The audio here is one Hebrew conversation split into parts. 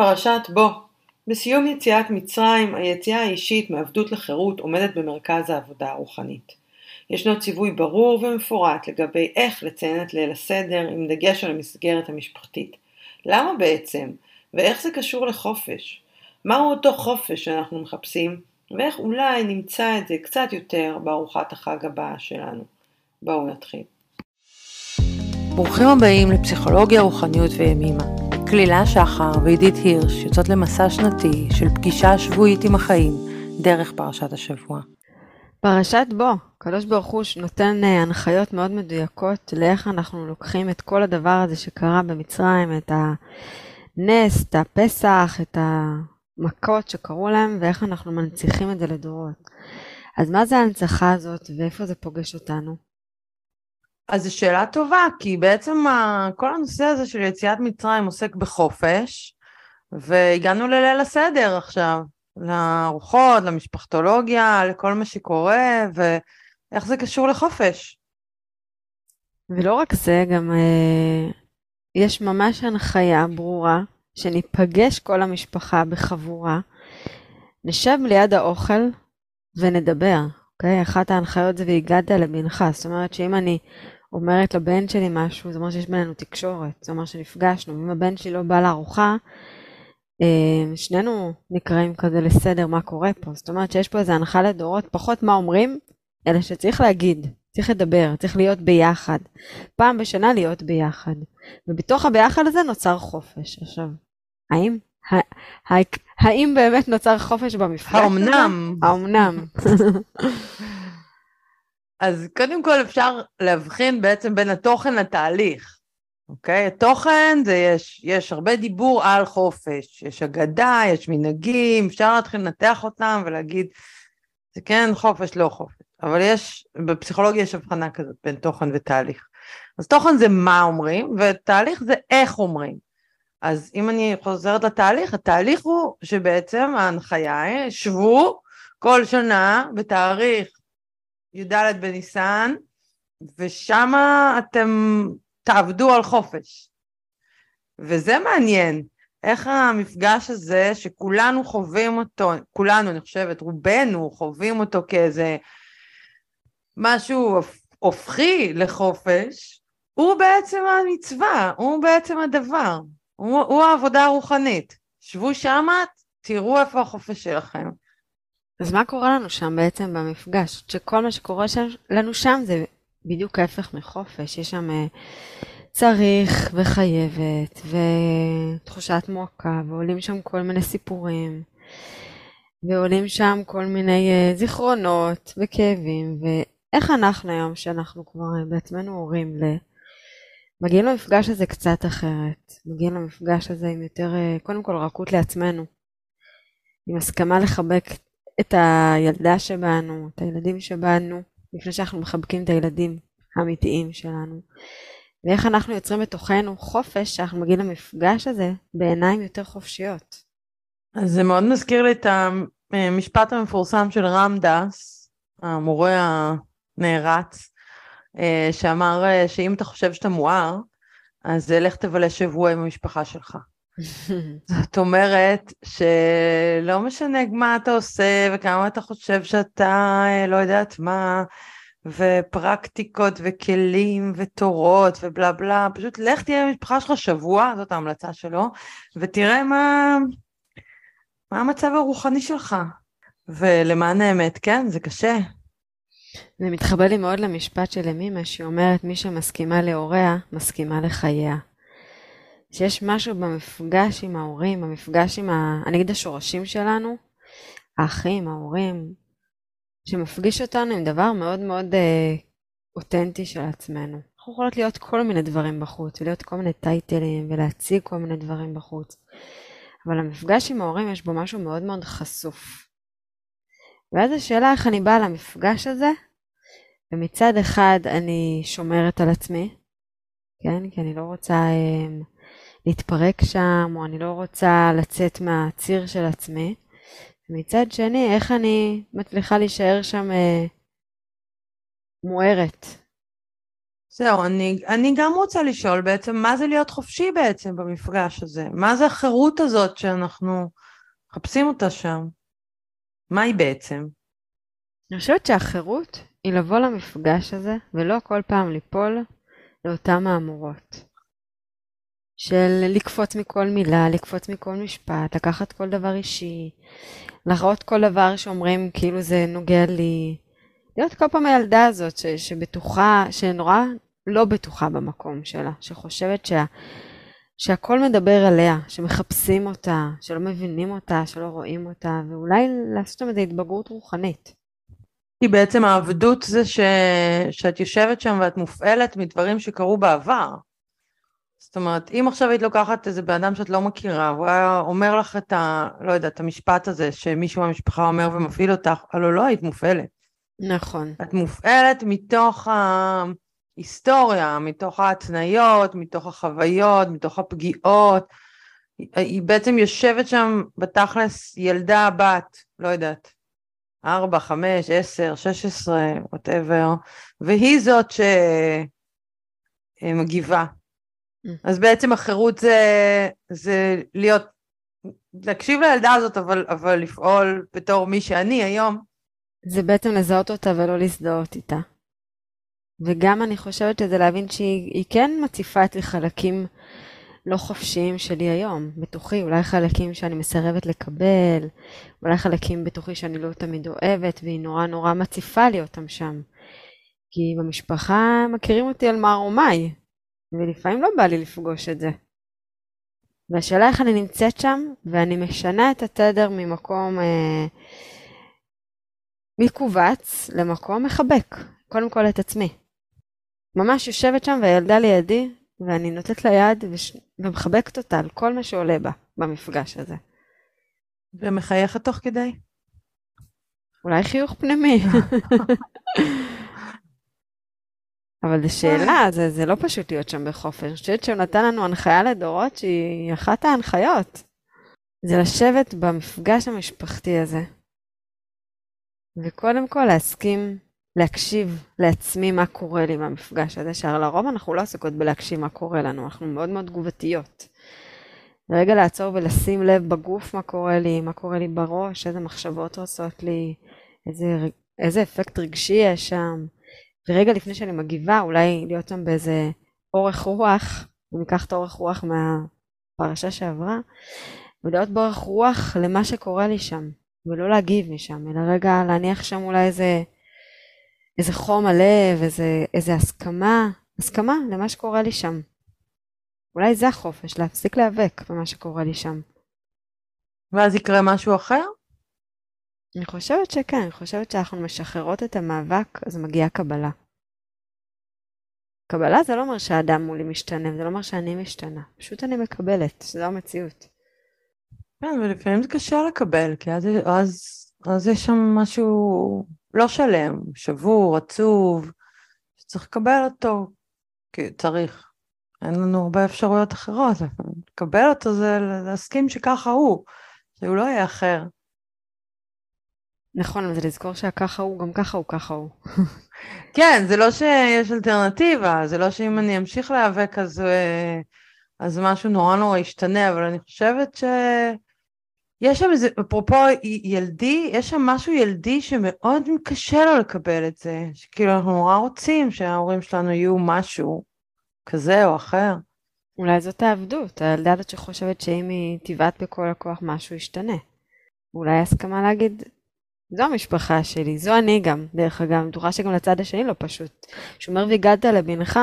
פרשת בו בסיום יציאת מצרים, היציאה האישית מעבדות לחירות עומדת במרכז העבודה הרוחנית. ישנו ציווי ברור ומפורט לגבי איך לציין את ליל הסדר עם דגש על המסגרת המשפחתית. למה בעצם? ואיך זה קשור לחופש? מהו אותו חופש שאנחנו מחפשים? ואיך אולי נמצא את זה קצת יותר בארוחת החג הבאה שלנו. בואו נתחיל. ברוכים הבאים לפסיכולוגיה, רוחניות וימימה. כלילה שחר ועידית הירש יוצאות למסע שנתי של פגישה שבועית עם החיים דרך פרשת השבוע. פרשת בו, קדוש ברוך הוא נותן אה, הנחיות מאוד מדויקות לאיך אנחנו לוקחים את כל הדבר הזה שקרה במצרים, את הנס, את הפסח, את המכות שקרו להם, ואיך אנחנו מנציחים את זה לדורות. אז מה זה ההנצחה הזאת ואיפה זה פוגש אותנו? אז זו שאלה טובה, כי בעצם כל הנושא הזה של יציאת מצרים עוסק בחופש, והגענו לליל הסדר עכשיו, לארוחות, למשפחתולוגיה, לכל מה שקורה, ואיך זה קשור לחופש. ולא רק זה, גם אה, יש ממש הנחיה ברורה, שניפגש כל המשפחה בחבורה, נשב ליד האוכל ונדבר, אוקיי? אחת ההנחיות זה והגעת לבנך, זאת אומרת שאם אני אומרת לבן שלי משהו, זה אומר שיש בינינו תקשורת, זה אומר שנפגשנו. אם הבן שלי לא בא לארוחה, אה, שנינו נקראים כזה לסדר מה קורה פה. זאת אומרת שיש פה איזה הנחה לדורות, פחות מה אומרים, אלא שצריך להגיד, צריך לדבר, צריך להיות ביחד. פעם בשנה להיות ביחד. ובתוך הביחד הזה נוצר חופש. עכשיו, האם? האם באמת נוצר חופש במפגש? האומנם? האומנם. אז קודם כל אפשר להבחין בעצם בין התוכן לתהליך, אוקיי? התוכן זה יש, יש הרבה דיבור על חופש, יש אגדה, יש מנהגים, אפשר להתחיל לנתח אותם ולהגיד, זה כן חופש, לא חופש. אבל יש, בפסיכולוגיה יש הבחנה כזאת בין תוכן ותהליך. אז תוכן זה מה אומרים, ותהליך זה איך אומרים. אז אם אני חוזרת לתהליך, התהליך הוא שבעצם ההנחיה היא, שבו כל שנה בתאריך י"ד בניסן, ושם אתם תעבדו על חופש. וזה מעניין, איך המפגש הזה שכולנו חווים אותו, כולנו אני חושבת, רובנו חווים אותו כאיזה משהו הופכי לחופש, הוא בעצם המצווה, הוא בעצם הדבר, הוא, הוא העבודה הרוחנית. שבו שמה, תראו איפה החופש שלכם. אז מה קורה לנו שם בעצם במפגש? שכל מה שקורה שם, לנו שם זה בדיוק ההפך מחופש. יש שם uh, צריך וחייבת ותחושת מועקה, ועולים שם כל מיני סיפורים, ועולים שם כל מיני uh, זיכרונות וכאבים, ואיך אנחנו היום, שאנחנו כבר uh, בעצמנו הורים ל... מגיעים למפגש הזה קצת אחרת, מגיעים למפגש הזה עם יותר, קודם כל רכות לעצמנו, עם הסכמה לחבק את הילדה שבנו, את הילדים שבנו, לפני שאנחנו מחבקים את הילדים האמיתיים שלנו. ואיך אנחנו יוצרים בתוכנו חופש שאנחנו מגיעים למפגש הזה בעיניים יותר חופשיות. אז זה מאוד מזכיר לי את המשפט המפורסם של רם דס, המורה הנערץ, שאמר שאם אתה חושב שאתה מואר, אז לך תבלה שבוע עם המשפחה שלך. זאת אומרת שלא משנה מה אתה עושה וכמה אתה חושב שאתה אה, לא יודעת מה, ופרקטיקות וכלים ותורות ובלה בלה, פשוט לך תהיה במשפחה שלך שבוע, זאת ההמלצה שלו, ותראה מה, מה המצב הרוחני שלך. ולמען האמת, כן, זה קשה. זה מתחבר לי מאוד למשפט של אמימה, שהיא אומרת, מי שמסכימה להוריה, מסכימה לחייה. שיש משהו במפגש עם ההורים, במפגש עם, ה... אני אגיד השורשים שלנו, האחים, ההורים, שמפגיש אותנו עם דבר מאוד מאוד אה, אותנטי של עצמנו. אנחנו יכולות להיות כל מיני דברים בחוץ, ולהיות כל מיני טייטלים, ולהציג כל מיני דברים בחוץ. אבל המפגש עם ההורים יש בו משהו מאוד מאוד חשוף. ואז השאלה איך אני באה למפגש הזה, ומצד אחד אני שומרת על עצמי, כן? כי אני לא רוצה... אה, להתפרק שם, או אני לא רוצה לצאת מהציר של עצמי. מצד שני, איך אני מצליחה להישאר שם אה, מוארת, זהו, אני, אני גם רוצה לשאול בעצם, מה זה להיות חופשי בעצם במפגש הזה? מה זה החירות הזאת שאנחנו מחפשים אותה שם? מה היא בעצם? אני חושבת שהחירות היא לבוא למפגש הזה, ולא כל פעם ליפול לאותן מהמורות. של לקפוץ מכל מילה, לקפוץ מכל משפט, לקחת כל דבר אישי, להראות כל דבר שאומרים כאילו זה נוגע לי. להיות כל פעם הילדה הזאת ש, שבטוחה, שנורא לא בטוחה במקום שלה, שחושבת שה, שהכל מדבר עליה, שמחפשים אותה, שלא מבינים אותה, שלא רואים אותה, ואולי לעשות שם איזו התבגרות רוחנית. כי בעצם העבדות זה ש... שאת יושבת שם ואת מופעלת מדברים שקרו בעבר. זאת אומרת, אם עכשיו היית לוקחת איזה בן אדם שאת לא מכירה, והוא היה אומר לך את ה... לא יודעת, את המשפט הזה שמישהו מהמשפחה אומר ומפעיל אותך, הלוא לא היית מופעלת. נכון. את מופעלת מתוך ההיסטוריה, מתוך ההתניות, מתוך החוויות, מתוך הפגיעות. היא בעצם יושבת שם בתכלס ילדה, בת, לא יודעת, ארבע, חמש, עשר, שש עשרה, וואטאבר, והיא זאת שמגיבה. Mm. אז בעצם החירות זה, זה להיות, להקשיב לילדה הזאת, אבל, אבל לפעול בתור מי שאני היום. זה בעצם לזהות אותה ולא להזדהות איתה. וגם אני חושבת שזה להבין שהיא כן מציפה אצלי חלקים לא חופשיים שלי היום, בתוכי, אולי חלקים שאני מסרבת לקבל, אולי חלקים בתוכי שאני לא תמיד אוהבת, והיא נורא נורא מציפה לי אותם שם. כי במשפחה מכירים אותי על מר ומאי, ולפעמים לא בא לי לפגוש את זה. והשאלה איך אני נמצאת שם, ואני משנה את התדר ממקום אה, מכווץ למקום מחבק, קודם כל את עצמי. ממש יושבת שם והילדה לידי, ואני נותנת לה יד וש... ומחבקת אותה על כל מה שעולה בה במפגש הזה. ומחייכת תוך כדי? אולי חיוך פנימי. אבל זו שאלה, זה, זה לא פשוט להיות שם בחופש. אני חושבת שהוא נתן לנו הנחיה לדורות שהיא אחת ההנחיות. זה לשבת במפגש המשפחתי הזה. וקודם כל להסכים להקשיב לעצמי מה קורה לי מהמפגש הזה, שלרוב אנחנו לא עסוקות בלהקשיב מה קורה לנו, אנחנו מאוד מאוד תגובתיות. רגע לעצור ולשים לב בגוף מה קורה לי, מה קורה לי בראש, איזה מחשבות עושות לי, איזה, איזה אפקט רגשי יש שם. ורגע לפני שאני מגיבה, אולי להיות שם באיזה אורך רוח, אם ניקח את האורך רוח מהפרשה שעברה, ולהיות באורך רוח למה שקורה לי שם, ולא להגיב משם, אלא רגע להניח שם אולי איזה, איזה חום הלב, איזה, איזה הסכמה, הסכמה למה שקורה לי שם. אולי זה החופש, להפסיק להיאבק במה שקורה לי שם. ואז יקרה משהו אחר? אני חושבת שכן, אני חושבת שאנחנו משחררות את המאבק, אז מגיעה קבלה. קבלה זה לא אומר שהאדם מולי משתנה, זה לא אומר שאני משתנה, פשוט אני מקבלת, שזו המציאות. כן, ולפעמים זה קשה לקבל, כי אז, אז, אז יש שם משהו לא שלם, שבור, עצוב, שצריך לקבל אותו, כי צריך. אין לנו הרבה אפשרויות אחרות, לקבל אותו זה להסכים שככה הוא, שהוא לא יהיה אחר. נכון, אבל זה לזכור שהככה הוא, גם ככה הוא, ככה הוא. כן, זה לא שיש אלטרנטיבה, זה לא שאם אני אמשיך להיאבק אז, אה, אז משהו נורא נורא ישתנה, אבל אני חושבת שיש שם איזה, אפרופו ילדי, יש שם משהו ילדי שמאוד קשה לו לקבל את זה, שכאילו אנחנו נורא רוצים שההורים שלנו יהיו משהו כזה או אחר. אולי זאת העבדות, הילדה הזאת שחושבת שאם היא תבעט בכל הכוח משהו ישתנה. אולי הסכמה להגיד, זו המשפחה שלי, זו אני גם, דרך אגב, אני בטוחה שגם לצד השני לא פשוט. שאומר והגדת לבנך,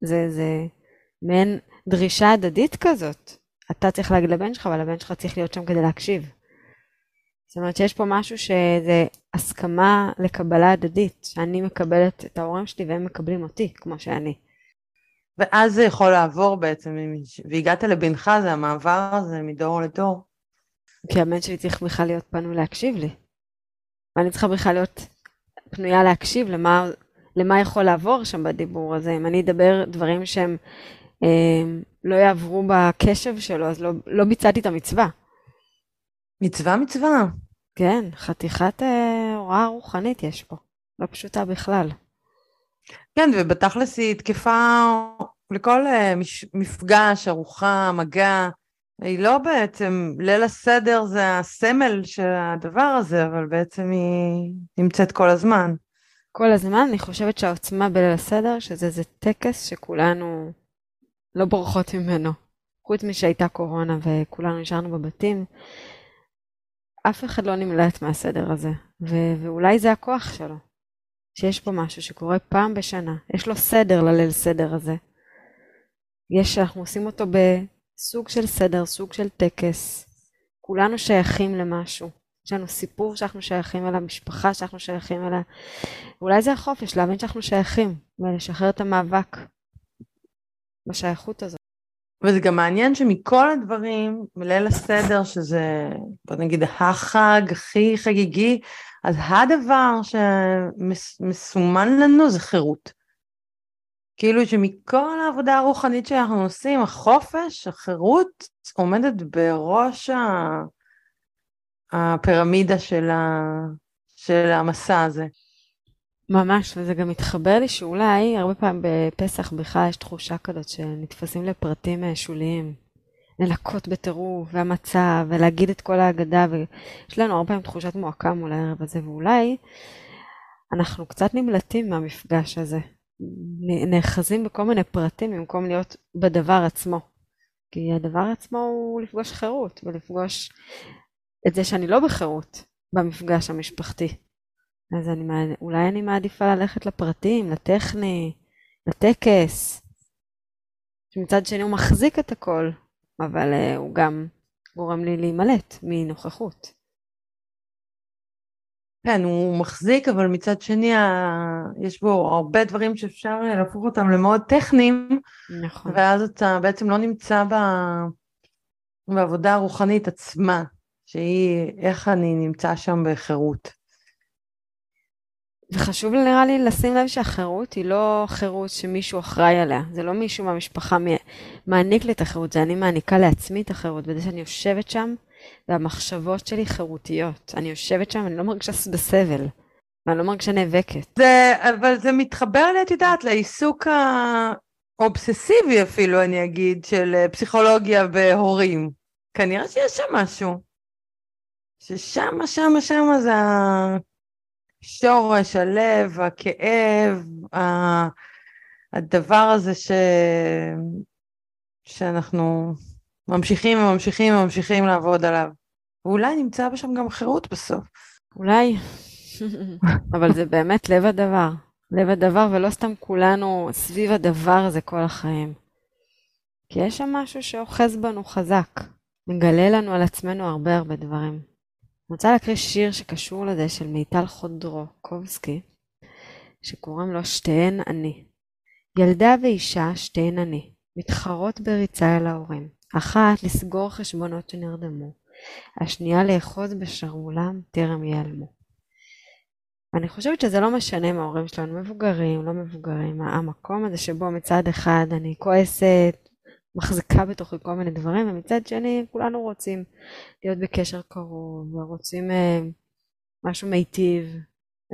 זה, זה מעין דרישה הדדית כזאת. אתה צריך להגיד לבן שלך, אבל הבן שלך צריך להיות שם כדי להקשיב. זאת אומרת שיש פה משהו שזה הסכמה לקבלה הדדית, שאני מקבלת את ההורים שלי והם מקבלים אותי, כמו שאני. ואז זה יכול לעבור בעצם, והגעת לבנך, זה המעבר הזה מדור לדור. כי הבן שלי צריך בכלל להיות פנוי להקשיב לי. ואני צריכה בכלל להיות פנויה להקשיב למה, למה יכול לעבור שם בדיבור הזה. אם אני אדבר דברים שהם אה, לא יעברו בקשב שלו, אז לא, לא ביצעתי את המצווה. מצווה מצווה. כן, חתיכת אה, הוראה רוחנית יש פה. לא פשוטה בכלל. כן, ובתכלס היא תקפה לכל אה, מפגש, ארוחה, מגע. היא לא בעצם, ליל הסדר זה הסמל של הדבר הזה, אבל בעצם היא נמצאת כל הזמן. כל הזמן, אני חושבת שהעוצמה בליל הסדר, שזה איזה טקס שכולנו לא בורחות ממנו. חוץ משהייתה קורונה וכולנו נשארנו בבתים, אף אחד לא נמלט מהסדר הזה, ו- ואולי זה הכוח שלו, שיש פה משהו שקורה פעם בשנה, יש לו סדר לליל סדר הזה. יש, אנחנו עושים אותו בסוג של סדר, סוג של טקס, כולנו שייכים למשהו. יש לנו סיפור שאנחנו שייכים אליו, משפחה שאנחנו שייכים אליה. אולי זה החופש, להבין שאנחנו שייכים, ולשחרר את המאבק בשייכות הזאת. וזה גם מעניין שמכל הדברים, מליל הסדר, שזה, בוא נגיד, החג הכי חגיגי, אז הדבר שמסומן לנו זה חירות. כאילו שמכל העבודה הרוחנית שאנחנו עושים, החופש, החירות, עומדת בראש הפירמידה של, ה... של המסע הזה. ממש, וזה גם מתחבר לי שאולי הרבה פעמים בפסח בכלל יש תחושה כזאת שנתפסים לפרטים אה, שוליים. לנקות בטירוף, והמצב, ולהגיד את כל ההגדה, ויש לנו הרבה פעמים תחושת מועקה מול הערב הזה, ואולי אנחנו קצת נמלטים מהמפגש הזה. נאחזים בכל מיני פרטים במקום להיות בדבר עצמו. כי הדבר עצמו הוא לפגוש חירות, ולפגוש את זה שאני לא בחירות במפגש המשפחתי. אז אני, אולי אני מעדיפה ללכת לפרטים, לטכני, לטקס, שמצד שני הוא מחזיק את הכל, אבל uh, הוא גם גורם לי להימלט מנוכחות. כן, הוא מחזיק, אבל מצד שני יש בו הרבה דברים שאפשר להפוך אותם למאוד טכניים, נכון. ואז אתה בעצם לא נמצא ב... בעבודה הרוחנית עצמה, שהיא איך אני נמצא שם בחירות. וחשוב נראה לי לשים לב שהחירות היא לא חירות שמישהו אחראי עליה. זה לא מישהו מהמשפחה מעניק לי את החירות, זה אני מעניקה לעצמי את החירות. בזה שאני יושבת שם, והמחשבות שלי חירותיות. אני יושבת שם, אני לא מרגישה בסבל. ואני לא מרגישה נאבקת. זה, אבל זה מתחבר לי, את יודעת, לעיסוק האובססיבי אפילו, אני אגיד, של אה, פסיכולוגיה בהורים. כנראה שיש שם משהו. ששם, שם, שם זה השורש, הלב, הכאב, הדבר הזה ש... שאנחנו ממשיכים וממשיכים וממשיכים לעבוד עליו. ואולי נמצא בשם גם חירות בסוף. אולי, אבל זה באמת לב הדבר. לב הדבר, ולא סתם כולנו סביב הדבר הזה כל החיים. כי יש שם משהו שאוחז בנו חזק, מגלה לנו על עצמנו הרבה הרבה דברים. אני רוצה להקריא שיר שקשור לזה של מיטל חודרוקובסקי, שקוראים לו שתיהן אני. ילדה ואישה, שתיהן אני, מתחרות בריצה אל ההורים. אחת, לסגור חשבונות שנרדמו, השנייה, לאחוז בשרוולם טרם ייעלמו. אני חושבת שזה לא משנה אם ההורים שלנו מבוגרים, לא מבוגרים, המקום הזה שבו מצד אחד אני כועסת, מחזיקה בתוכי כל מיני דברים, ומצד שני כולנו רוצים להיות בקשר קרוב, ורוצים אה, משהו מיטיב,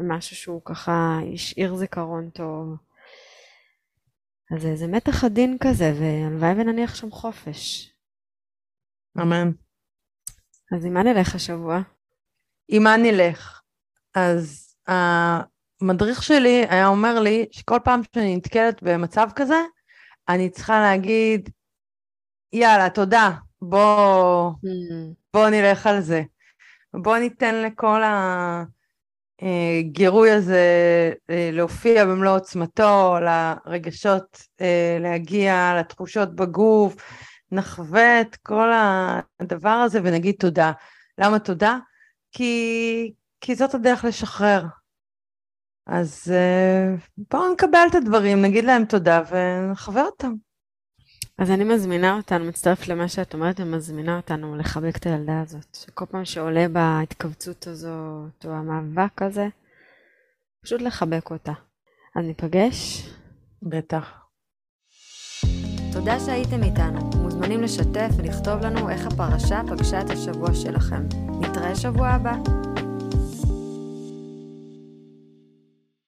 משהו שהוא ככה השאיר זיכרון טוב. אז זה מתח עדין כזה, והלוואי ונניח שם חופש. אמן. אז עם מה נלך השבוע? עם מה נלך? אז המדריך שלי היה אומר לי שכל פעם שאני נתקלת במצב כזה, אני צריכה להגיד, יאללה, תודה, בוא, mm. בוא נלך על זה. בוא ניתן לכל הגירוי הזה אה, להופיע במלוא עוצמתו, לרגשות אה, להגיע, לתחושות בגוף, נחווה את כל הדבר הזה ונגיד תודה. למה תודה? כי, כי זאת הדרך לשחרר. אז אה, בואו נקבל את הדברים, נגיד להם תודה ונחווה אותם. אז אני מזמינה אותנו, מצטרפת למה שאת אומרת, ומזמינה אותנו לחבק את הילדה הזאת. שכל פעם שעולה בהתכווצות הזאת, או המאבק הזה, פשוט לחבק אותה. אז ניפגש? בטח. תודה שהייתם איתנו. מוזמנים לשתף ולכתוב לנו איך הפרשה פגשה את השבוע שלכם. נתראה שבוע הבא.